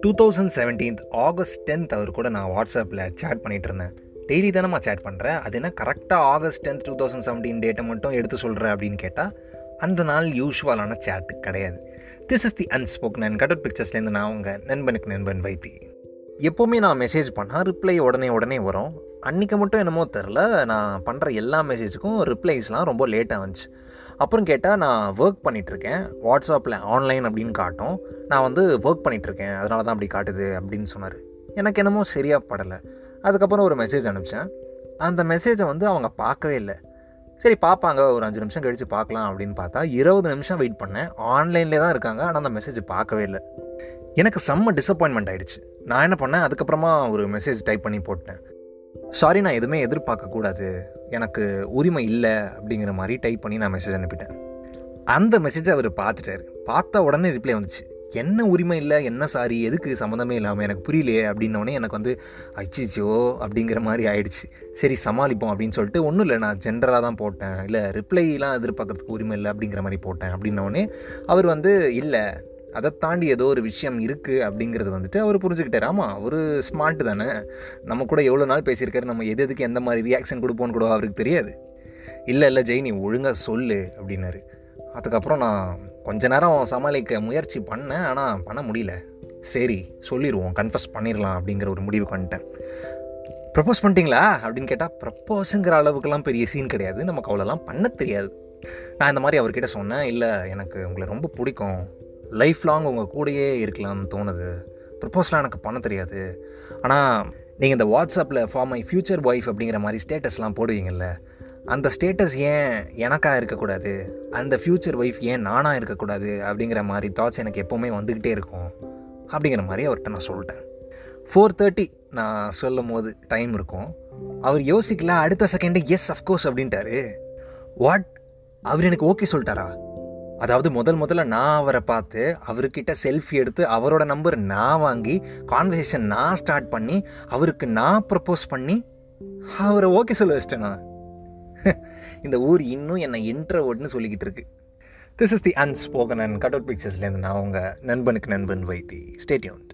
Two thousand seventeenth August tenth அவர் கூட நான் வாட்ஸ்அப்பில் சேட் பண்ணிகிட்டு இருந்தேன் டெய்லி தானே சேட் பண்ணுறேன் அது என்ன கரெக்டாக August tenth two thousand seventeen டேட்டை மட்டும் எடுத்து சொல்கிறேன் அப்படின்னு கேட்டால் அந்த நாள் யூஸ்வலான சேட்டு கிடையாது. This is the unspoken and cut out பிக்சர்ஸ்லேருந்து நான் உங்கள் நண்பனுக்கு நண்பன் வைத்தி. எப்போவுமே நான் மெசேஜ் பண்ணால் ரிப்ளை உடனே உடனே வரும். அன்றைக்கி மட்டும் என்னமோ தெரில. நான் பண்ணுற எல்லா மெசேஜுக்கும் ரிப்ளைஸ்லாம் ரொம்ப லேட்டாக வந்துச்சு. அப்புறம் கேட்டால் நான் ஒர்க் பண்ணிகிட்ருக்கேன் வாட்ஸ்அப்பில் ஆன்லைன் அப்படின்னு காட்டும். நான் வந்து ஒர்க் பண்ணிகிட்ருக்கேன் அதனால தான் அப்படி காட்டுது அப்படின்னு சொன்னார். எனக்கு என்னமோ சரியாக படலை. அதுக்கப்புறம் ஒரு மெசேஜ் அனுப்பிச்சேன். அந்த மெசேஜை வந்து அவங்க பார்க்கவே இல்லை. சரி பார்ப்பாங்க. ஒரு அஞ்சு நிமிஷம் கழித்து பார்க்கலாம் அப்படின்னு பார்த்தா இருபது நிமிஷம் வெயிட் பண்ணேன். ஆன்லைன்லேயே தான் இருக்காங்க. ஆனால் அந்த மெசேஜ் பார்க்கவே இல்லை. எனக்கு செம்ம டிசப்பாயின்மெண்ட் ஆகிடுச்சு நான் என்ன பண்ணேன்? அதுக்கப்புறமா ஒரு மெசேஜ் டைப் பண்ணி போட்டேன். சாரி நான் எதுவுமே எதிர்பார்க்கக்கூடாது. எனக்கு உரிமை இல்லை அப்படிங்கிற மாதிரி டைப் பண்ணி நான் மெசேஜ் அனுப்பிட்டேன். அந்த மெசேஜை அவர் பார்த்துட்டாரு. பார்த்த உடனே ரிப்ளை வந்துச்சு. என்ன உரிமை இல்லை? என்ன சாரி எதுக்கு சம்மந்தமே இல்லாமல் எனக்கு புரியலையே அப்படின்னோடனே எனக்கு வந்து அச்சிச்சோ அப்படிங்கிற மாதிரி ஆயிடுச்சு. சரி சமாளிப்போம் அப்படின்னு சொல்லிட்டு ஒன்றும் இல்லை. நான் ஜென்ரலாக தான் போட்டேன். இல்லை ரிப்ளைலாம் எதிர்பார்க்கறதுக்கு உரிமை இல்லை அப்படிங்கிற மாதிரி போட்டேன். அப்படின்னோடனே அவர் வந்து இல்லை அதை தாண்டி ஏதோ ஒரு விஷயம் இருக்குது அப்படிங்கிறது வந்துட்டு அவர் புரிஞ்சுக்கிட்டார். ஆமாம் அவர் ஸ்மார்ட் தானே. நம்ம கூட எவ்வளோ நாள் பேசியிருக்காரு நம்ம எது எதுக்கு எந்த மாதிரி ரியாக்ஷன் கொடுப்போன்னு கூட அவருக்கு தெரியாது. இல்லை இல்லை ஜெய் நீ ஒழுங்காக சொல்லு அப்படின்னாரு. அதுக்கப்புறம் நான் கொஞ்ச நேரம் சமாளிக்க முயற்சி பண்ணேன் ஆனால் பண்ண முடியல. சரி சொல்லிடுவோம் கன்ஃபஸ் பண்ணிடலாம் அப்படிங்கிற ஒரு முடிவுக்கு வந்துட்டேன். ப்ரப்போஸ் பண்ணிட்டீங்களா? அப்படின்னு கேட்டால் ப்ரப்போஸுங்கிற அளவுக்குலாம் பெரிய சீன் கிடையாது. நமக்கு அவ்வளோலாம் பண்ண தெரியாது. நான் இந்த மாதிரி அவர்கிட்ட சொன்னேன் இல்லை எனக்கு உங்களை ரொம்ப பிடிக்கும். லைஃப் லாங் உங்கள் கூடயே இருக்கலாம்னு தோணுது. ப்ரப்போஸ்லாம் எனக்கு பண்ண தெரியாது. ஆனால் நீங்கள் இந்த வாட்ஸ்அப்பில் ஃபார் மை ஃப்யூச்சர் ஒய்ஃப் அப்படிங்கிற மாதிரி ஸ்டேட்டஸ்லாம் போடுவீங்கள்ல அந்த ஸ்டேட்டஸ் ஏன் எனக்காக இருக்கக்கூடாது? அந்த ஃப்யூச்சர் ஒய்ஃப் ஏன் நானாக இருக்கக்கூடாது? அப்படிங்கிற மாதிரி தாட்ஸ் எனக்கு எப்போவுமே வந்துக்கிட்டே இருக்கும். அப்படிங்கிற மாதிரி அவர்கிட்ட நான் சொல்லிட்டேன். ஃபோர் தேர்ட்டி நான் சொல்லும் போது டைம் இருக்கும். அவர் யோசிக்கல அடுத்த செகண்டு எஸ் அஃப்கோர்ஸ் அப்படின்ட்டாரு. வாட் அவர் எனக்கு ஓகே சொல்லிட்டாரா? அதாவது முதல் முதல்ல நான் அவரை பார்த்து அவர்கிட்ட செல்ஃபி எடுத்து அவரோட நம்பர் நான் வாங்கி கான்வர்சேஷன் நான் ஸ்டார்ட் பண்ணி அவருக்கு நான் ப்ரப்போஸ் பண்ணி அவரை ஓகே சொல்ல வச்சிட்டேனா இந்த ஊர் இன்னும் என்னை இன்ட்ரவர்ட்னு சொல்லிக்கிட்டு இருக்கு. This is the unspoken and cut out பிக்சர்ஸ்லேருந்து நான் உங்கள் நண்பனுக்கு நண்பன் வைத்தி. ஸ்டேட்யூன்ட்